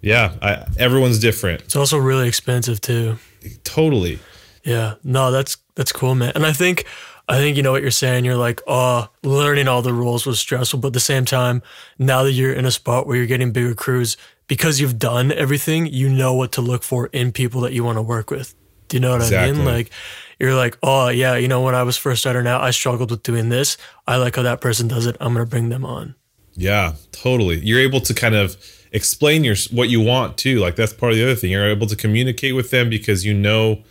yeah, I, everyone's different. It's also really expensive too. Totally. Yeah. No, that's that's cool, man. And I think I think you know what you're saying. You're like, oh, learning all the rules was stressful, but at the same time, now that you're in a spot where you're getting bigger crews, because you've done everything, you know what to look for in people that you want to work with. Do you know what I Exactly. mean? Like you're like, oh yeah, you know, when I was first starting out, I struggled with doing this. I like how that person does it. I'm gonna bring them on. Yeah, totally. You're able to kind of explain your what you want too. Like that's part of the other thing. You're able to communicate with them because you know,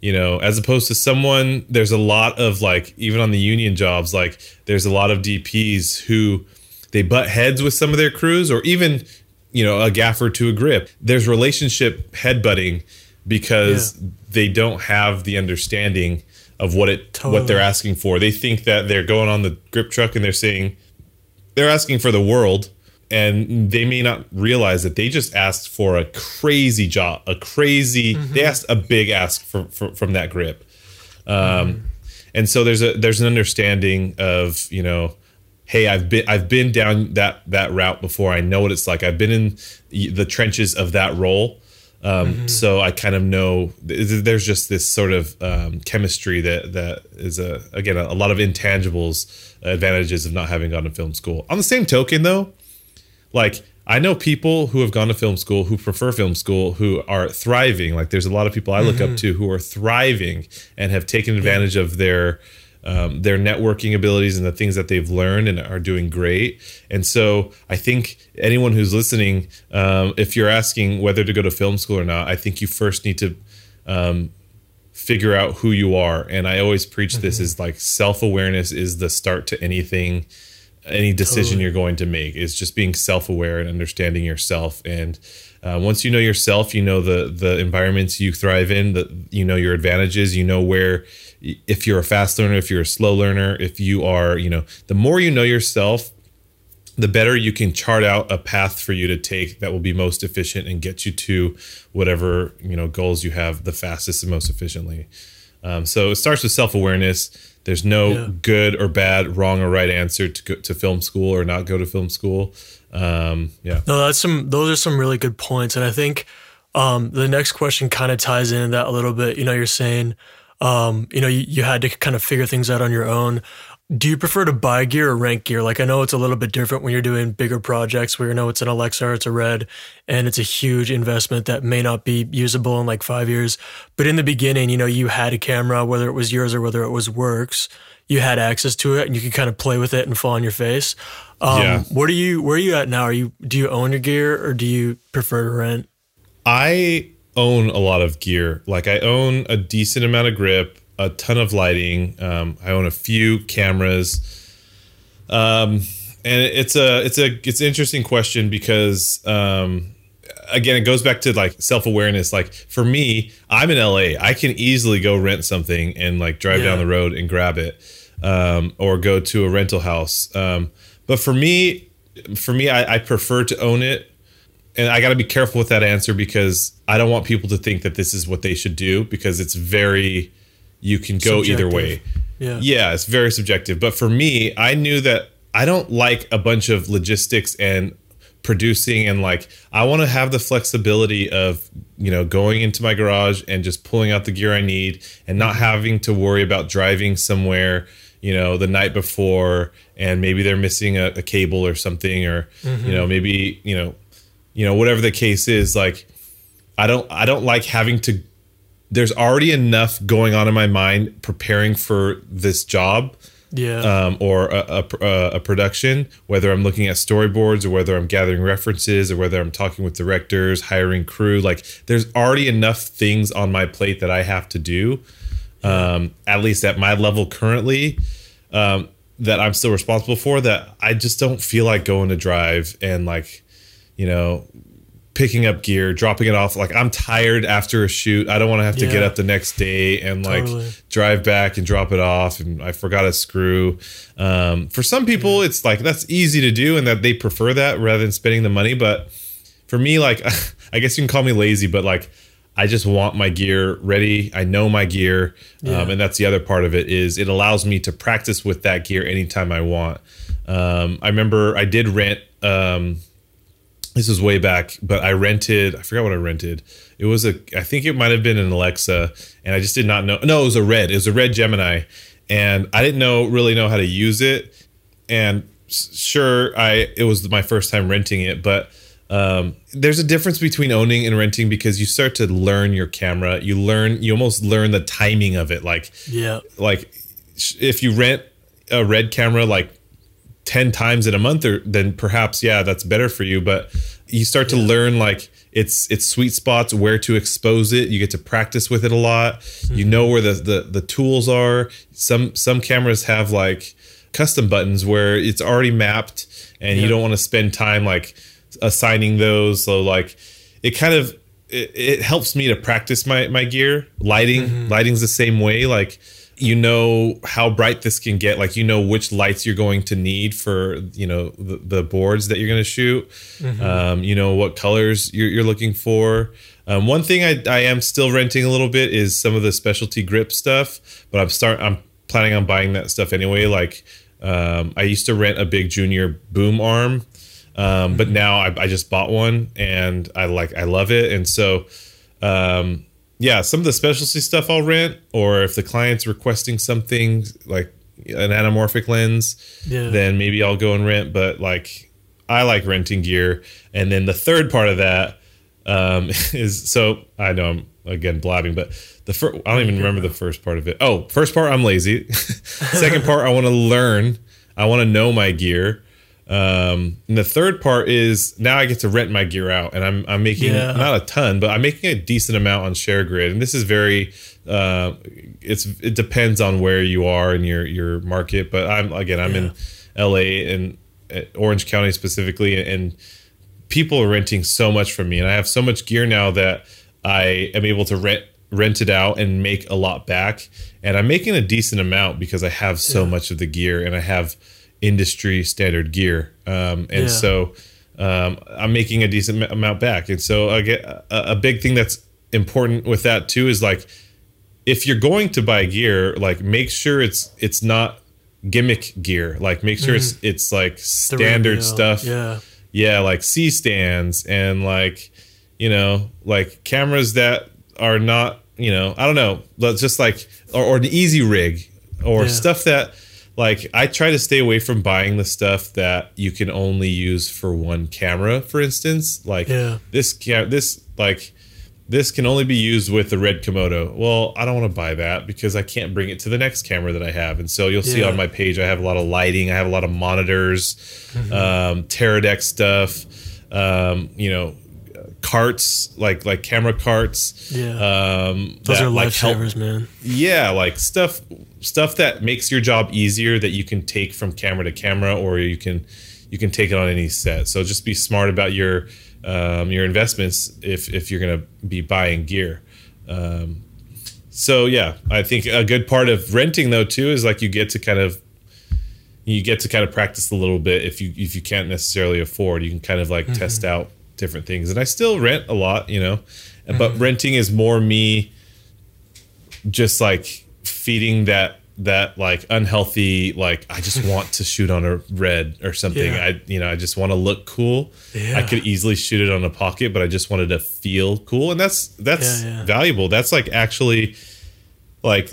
you know, as opposed to someone. There's a lot of like even on the union jobs, like there's a lot of DPs who they butt heads with some of their crews, or even you know a gaffer to a grip. There's relationship headbutting because they don't have the understanding of what it what they're asking for. They think that they're going on the grip truck and they're saying they're asking for the world and they may not realize that they just asked for a crazy job a crazy they asked a big ask for, for, from that grip. Um, and so there's a there's an understanding of you know hey i've been i've been down that that route before. I know what it's like. I've been in the trenches of that role. Um, so i kind of know th- there's just this sort of um, chemistry that that is a again a, a lot of intangibles advantages of not having gone to film school. On the same token though like I know people who have gone to film school who prefer film school who are thriving. Like there's a lot of people I look up to who are thriving and have taken advantage of their um, their networking abilities and the things that they've learned and are doing great. And so I think anyone who's listening, um, if you're asking whether to go to film school or not, I think you first need to um, figure out who you are. And I always preach this is like self awareness is the start to anything any decision Totally. you're going to make is just being self-aware and understanding yourself. And uh, once you know yourself you know the the environments you thrive in that you know your advantages you know where if you're a fast learner if you're a slow learner if you are you know the more you know yourself the better you can chart out a path for you to take that will be most efficient and get you to whatever you know goals you have the fastest and most efficiently. Um, so it starts with self-awareness there's no Yeah. good or bad wrong or right answer to go to film school or not go to film school um, yeah No, that's some. Those are some really good points, and I think um, the next question kind of ties into that a little bit. You know, you're saying, um, you know, you, you had to kind of figure things out on your own. Do you prefer to buy gear or rent gear? Like, I know it's a little bit different when you're doing bigger projects where you know it's an Alexa or it's a Red, and it's a huge investment that may not be usable in like five years. But in the beginning, you know, you had a camera, whether it was yours or whether it was Works, you had access to it, and you could kind of play with it and fall on your face. Um, Yeah. What are you? Where are you at now? Are you? Do you own your gear or do you prefer to rent? I own a lot of gear. Like I own a decent amount of grip, a ton of lighting. Um, I own a few cameras. Um, and it's a it's a it's an interesting question because um, again it goes back to like self-awareness like for me i'm in la i can easily go rent something and like drive Yeah. down the road and grab it um, or go to a rental house um, but for me for me I, I prefer to own it and i got to be careful with that answer because i don't want people to think that this is what they should do because it's very you can go either way Yeah. yeah, it's very subjective. But for me, I knew that I don't like a bunch of logistics and producing and like I want to have the flexibility of, you know, going into my garage and just pulling out the gear I need and not having to worry about driving somewhere, you know, the night before and maybe they're missing a, a cable or something or you know, mm-hmm. maybe, you know, you know, whatever the case is, like I don't I don't like having to there's already enough going on in my mind preparing for this job Yeah. um, or a, a, a production, whether I'm looking at storyboards or whether I'm gathering references or whether I'm talking with directors, hiring crew. Like, there's already enough things on my plate that I have to do, um, at least at my level currently, um, that I'm still responsible for. That I just don't feel like going to drive and, like, you know, picking up gear, dropping it off. Like I'm tired after a shoot. I don't want to have to get up the next day and like Totally. drive back and drop it off. And I forgot a screw. Um, for some people, it's like that's easy to do and that they prefer that rather than spending the money. But for me, like I guess you can call me lazy, but like I just want my gear ready. I know my gear, Yeah. um, and that's the other part of it is it allows me to practice with that gear anytime I want. Um, I remember I did rent. Um, this was way back, but I rented. I forgot what I rented. It was a. I think it might have been an Alexa, and I just did not know. No, it was a red. It was a red Gemini, and I didn't know really know how to use it. And sure, I it was my first time renting it, but um, there's a difference between owning and renting because you start to learn your camera. You learn. You almost learn the timing of it. Like yeah. like if you rent a red camera like 10 times in a month or then perhaps yeah that's better for you. But you start to learn like its its sweet spots where to expose it. You get to practice with it a lot. You mm-hmm. know where the, the the tools are. Some some cameras have like custom buttons where it's already mapped and you don't want to spend time like assigning those. So like it kind of it, it helps me to practice my my gear. Lighting mm-hmm. lighting's the same way. Like you know how bright this can get like you know which lights you're going to need for you know the, the boards that you're going to shoot um, you know what colors you're, you're looking for. Um, one thing I, I am still renting a little bit is some of the specialty grip stuff but i'm start i'm planning on buying that stuff anyway. Like um, i used to rent a big junior boom arm um, but now I, I just bought one and I like I love it. And so um, yeah some of the specialty stuff I'll rent or if the client's requesting something like an anamorphic lens Yeah. then maybe I'll go and rent but like I like renting gear. And then the third part of that um, is so I know I'm again blabbing but the first I don't even remember the first part of it. Oh first part I'm lazy. Second part I want to learn. I want to know my gear um, and the third part is now I get to rent my gear out, and I'm I'm making Yeah. not a ton, but I'm making a decent amount on ShareGrid, and this is very uh, it's it depends on where you are in your your market, but I'm again I'm in L.A. and uh, Orange County specifically, and people are renting so much from me, and I have so much gear now that I am able to rent rent it out and make a lot back, and I'm making a decent amount because I have so much of the gear, and I have industry standard gear, um, and Yeah. so um, I'm making a decent amount back, and so I get a, a big thing that's important with that too is like if you're going to buy gear, like make sure it's it's not gimmick gear. Like make sure it's it's like standard stuff Yeah. yeah like c stands and like you know like cameras that are not you know i don't know just like or, or an easy rig or Yeah. stuff that like i try to stay away from buying the stuff that you can only use for one camera for instance like Yeah. this cam this like this can only be used with the red komodo well i don't want to buy that because i can't bring it to the next camera that i have and so you'll see on my page i have a lot of lighting i have a lot of monitors um, Teradek stuff, um, you know, carts like like camera carts Yeah. um Those that, are like, help- lifesavers, man. yeah like stuff stuff that makes your job easier that you can take from camera to camera or you can you can take it on any set. So just be smart about your um, your investments if if you're gonna be buying gear. Um, so yeah i think a good part of renting though too is like you get to kind of you get to kind of practice a little bit if you if you can't necessarily afford. You can kind of like test out different things. And i still rent a lot you know but renting is more me just like feeding that that like unhealthy like i just want to shoot on a red or something. Yeah. i you know i just want to look cool. I could easily shoot it on a pocket but i just wanted to feel cool. And that's that's Yeah, yeah. valuable. That's like actually like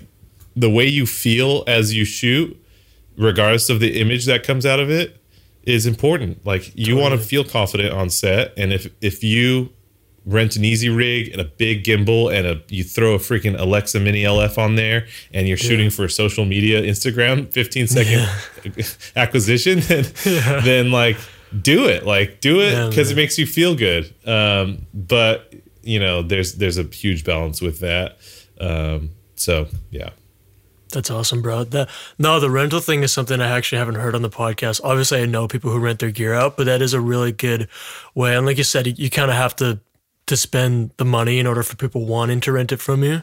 the way you feel as you shoot regardless of the image that comes out of it is important. Like you want to feel confident on set. And if if you rent an easy rig and a big gimbal and a you throw a freaking Alexa Mini LF on there and you're shooting for social media Instagram 15 second acquisition then, then like do it like do it Yeah, because it makes you feel good. Um but you know there's there's a huge balance with that. Um so yeah. That's awesome, bro. The, no, the rental thing is something I actually haven't heard on the podcast. Obviously, I know people who rent their gear out, but that is a really good way. And like you said, you, you kind of have to to spend the money in order for people wanting to rent it from you.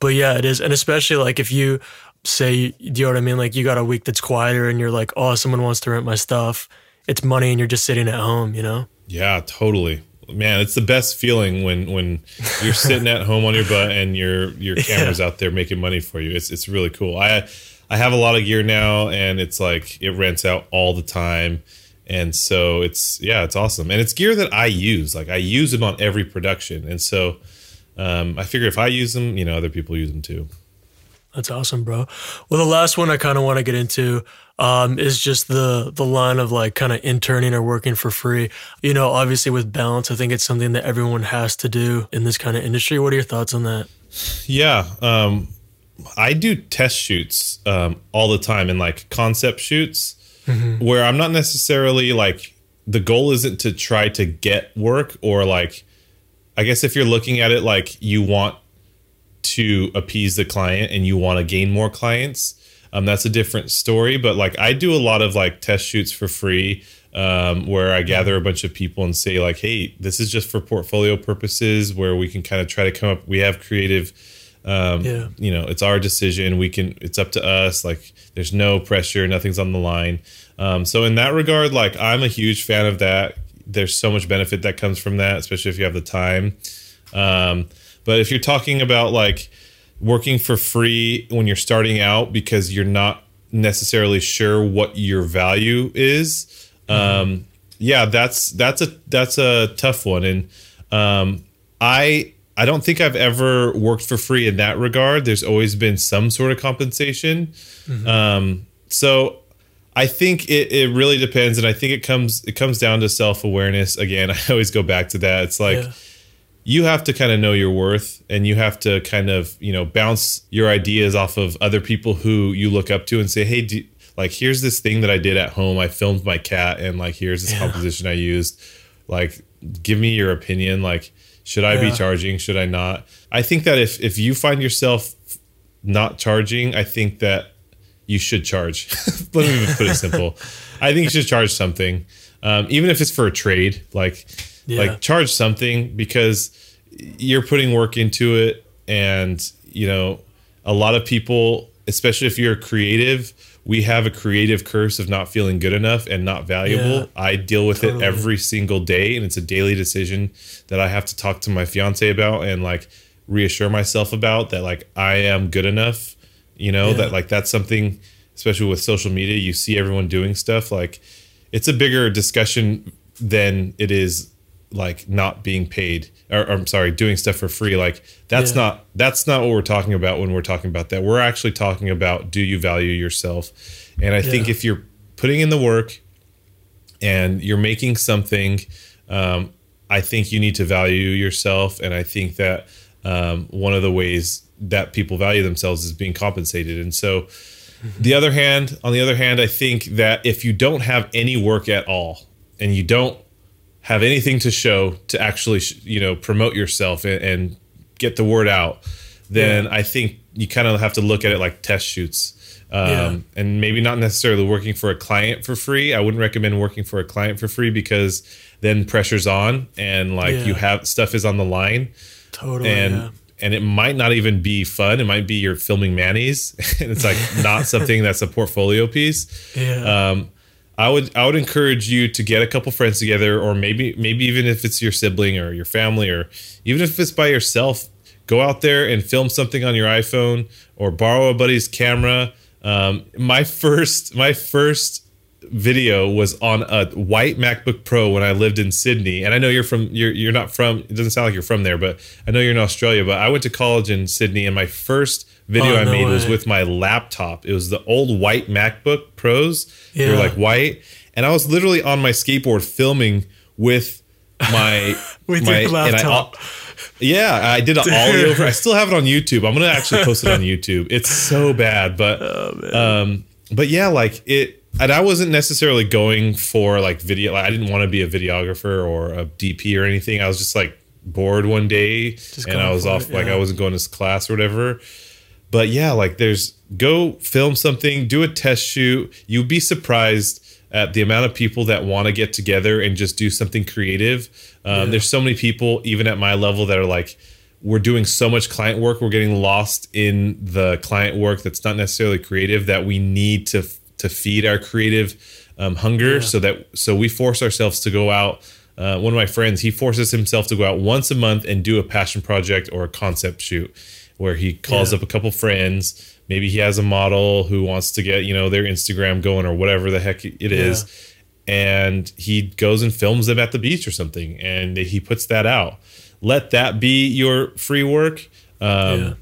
But yeah, it is, and especially like if you say, do you know what I mean? Like you got a week that's quieter, and you're like, oh, someone wants to rent my stuff. It's money, and you're just sitting at home, you know. Yeah, totally. Man, it's the best feeling when when you're sitting at home on your butt and your your camera's out there making money for you. It's it's really cool. I I have a lot of gear now and it's like it rents out all the time. And so it's yeah, it's awesome. And it's gear that I use. Like I use them on every production. And so um, I figure if I use them, you know, other people use them too. That's awesome, bro. Well, the last one I kind of want to get into um, is just the the line of like kind of interning or working for free. You know, obviously with balance, I think it's something that everyone has to do in this kind of industry. What are your thoughts on that? Yeah. Um, I do test shoots um, all the time and like concept shoots where I'm not necessarily like the goal isn't to try to get work or like I guess if you're looking at it like you want to appease the client and you want to gain more clients, um, that's a different story. But like I do a lot of like test shoots for free um, where I gather a bunch of people and say like, hey, this is just for portfolio purposes where we can kind of try to come up. We have creative. Um, Yeah. you know, it's our decision. We can. It's up to us. Like, there's no pressure. Nothing's on the line. Um, so in that regard, like, I'm a huge fan of that. There's so much benefit that comes from that, especially if you have the time. Um, but if you're talking about like working for free when you're starting out because you're not necessarily sure what your value is, um, yeah, that's that's a that's a tough one. And um, I I don't think I've ever worked for free in that regard. There's always been some sort of compensation. Um, so I think it, it really depends, and I think it comes it comes down to self awareness. Again, I always go back to that. It's like Yeah. you have to kind of know your worth, and you have to kind of you know bounce your ideas off of other people who you look up to, and say, hey, do, like here's this thing that I did at home. I filmed my cat, and like here's this Yeah. composition I used. Like, give me your opinion. Like, should I be charging? Should I not? I think that if if you find yourself not charging, I think that you should charge. Let me put it simple. I think you should charge something, um, even if it's for a trade. Like, Yeah. like charge something because you're putting work into it, and you know, a lot of people, especially if you're creative, we have a creative curse of not feeling good enough and not valuable. Yeah. I deal with Totally. it every single day, and it's a daily decision that I have to talk to my fiance about and like reassure myself about that like I am good enough. You know Yeah. that like that's something, especially with social media. You see everyone doing stuff like it's a bigger discussion than it is like not being paid or, or I'm sorry, doing stuff for free. Like that's Yeah. not that's not what we're talking about when we're talking about that. We're actually talking about do you value yourself? And I think if you're putting in the work and you're making something, um, I think you need to value yourself. And I think that um, one of the ways that people value themselves is being compensated. And so, the other hand, on the other hand, I think that if you don't have any work at all and you don't have anything to show to actually you know promote yourself and, and get the word out, then yeah. I think you kind of have to look at it like test shoots. Um, yeah. and maybe not necessarily working for a client for free. I wouldn't recommend working for a client for free because then pressure's on and like yeah. you have stuff is on the line. Totally. And and it might not even be fun. It might be you're filming Manny's and it's like not something that's a portfolio piece. Yeah. Um, I would I would encourage you to get a couple friends together, or maybe maybe even if it's your sibling or your family, or even if it's by yourself, go out there and film something on your iPhone or borrow a buddy's camera. Um, my first my first video was on a white MacBook Pro when I lived in Sydney. And I know you're from you're you're not from it doesn't sound like you're from there, but I know you're in Australia, but I went to college in Sydney and my first video oh, I no made way. was with my laptop. It was the old white MacBook Pros. Yeah. They were like white. And I was literally on my skateboard filming with my with my laptop. I, yeah, I did an ollie over. I still have it on YouTube. I'm gonna actually post it on YouTube. It's so bad, but oh, um, but yeah, like it. And I wasn't necessarily going for like video. Like I didn't want to be a videographer or a DP or anything. I was just like bored one day, just and I was off. It, yeah. Like I wasn't going to class or whatever but yeah, like there's go film something, do a test shoot. You'd be surprised at the amount of people that want to get together and just do something creative. Um, yeah. There's so many people, even at my level, that are like, we're doing so much client work, we're getting lost in the client work that's not necessarily creative that we need to to feed our creative um, hunger. Yeah. So that so we force ourselves to go out. Uh, one of my friends, he forces himself to go out once a month and do a passion project or a concept shoot where he calls yeah. up a couple friends. Maybe he has a model who wants to get, you know, their Instagram going or whatever the heck it is. Yeah. And he goes and films them at the beach or something and he puts that out. Let that be your free work. Um, yeah.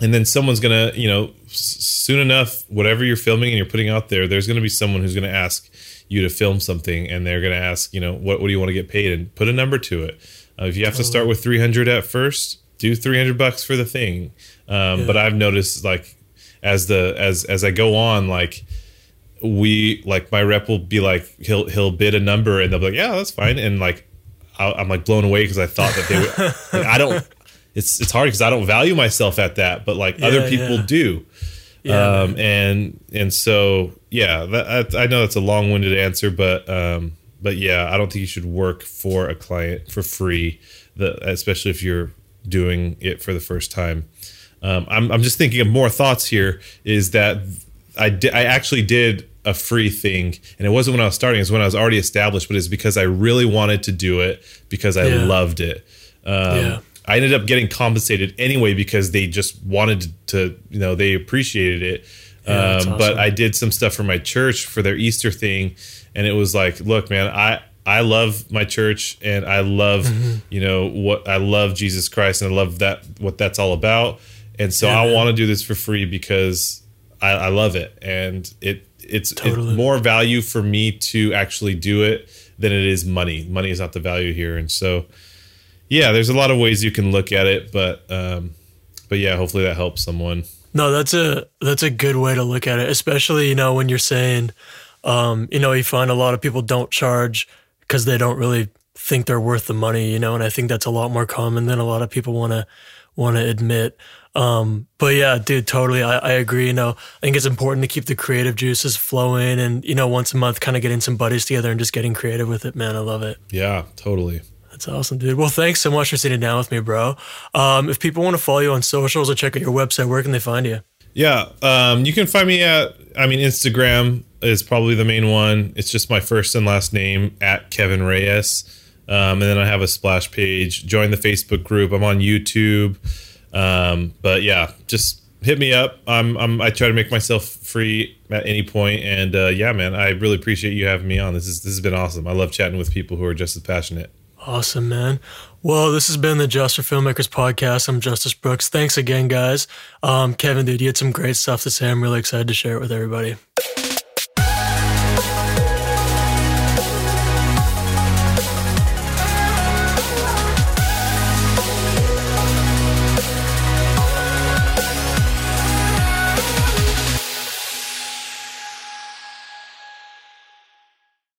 And then someone's going to, you know, soon enough, whatever you're filming and you're putting out there, there's going to be someone who's going to ask you to film something and they're going to ask, you know, what, what do you want to get paid? And put a number to it. Uh, if you have to start with 300 at first, do 300 bucks for the thing. Um, yeah. But I've noticed like as the as as I go on, like we like my rep will be like he'll he'll bid a number and they'll be like yeah that's fine and like i am like blown away because I thought that they would like, I don't it's it's hard because I don't value myself at that but like yeah, other people yeah. do yeah, um, and and so yeah that, I, I know that's a long winded answer but um, but yeah I don't think you should work for a client for free the, especially if you're doing it for the first time. Um, I'm, I'm just thinking of more thoughts here. Is that I di- I actually did a free thing, and it wasn't when I was starting; it's when I was already established. But it's because I really wanted to do it because I yeah. loved it. Um, yeah. I ended up getting compensated anyway because they just wanted to, you know, they appreciated it. Yeah, um, awesome. But I did some stuff for my church for their Easter thing, and it was like, look, man, I I love my church and I love, mm-hmm. you know, what I love Jesus Christ and I love that what that's all about. And so yeah, I want to do this for free because I, I love it and it it's, totally. it's more value for me to actually do it than it is money. Money is not the value here, and so yeah, there's a lot of ways you can look at it, but um, but yeah, hopefully that helps someone. No, that's a that's a good way to look at it, especially you know when you're saying, um, you know, you find a lot of people don't charge because they don't really think they're worth the money, you know, and I think that's a lot more common than a lot of people want to want to admit. Um, but yeah, dude, totally. I, I agree. You know, I think it's important to keep the creative juices flowing and, you know, once a month kind of getting some buddies together and just getting creative with it, man. I love it. Yeah, totally. That's awesome, dude. Well, thanks so much for sitting down with me, bro. Um, if people want to follow you on socials or check out your website, where can they find you? Yeah, um, you can find me at, I mean, Instagram is probably the main one. It's just my first and last name at Kevin Reyes. Um, and then I have a splash page. Join the Facebook group. I'm on YouTube. Um, but yeah, just hit me up. I'm, I'm, i try to make myself free at any point. And uh, yeah, man, I really appreciate you having me on. This is this has been awesome. I love chatting with people who are just as passionate. Awesome, man. Well, this has been the Just for Filmmakers podcast. I'm Justice Brooks. Thanks again, guys. Um, Kevin, dude, you had some great stuff to say. I'm really excited to share it with everybody.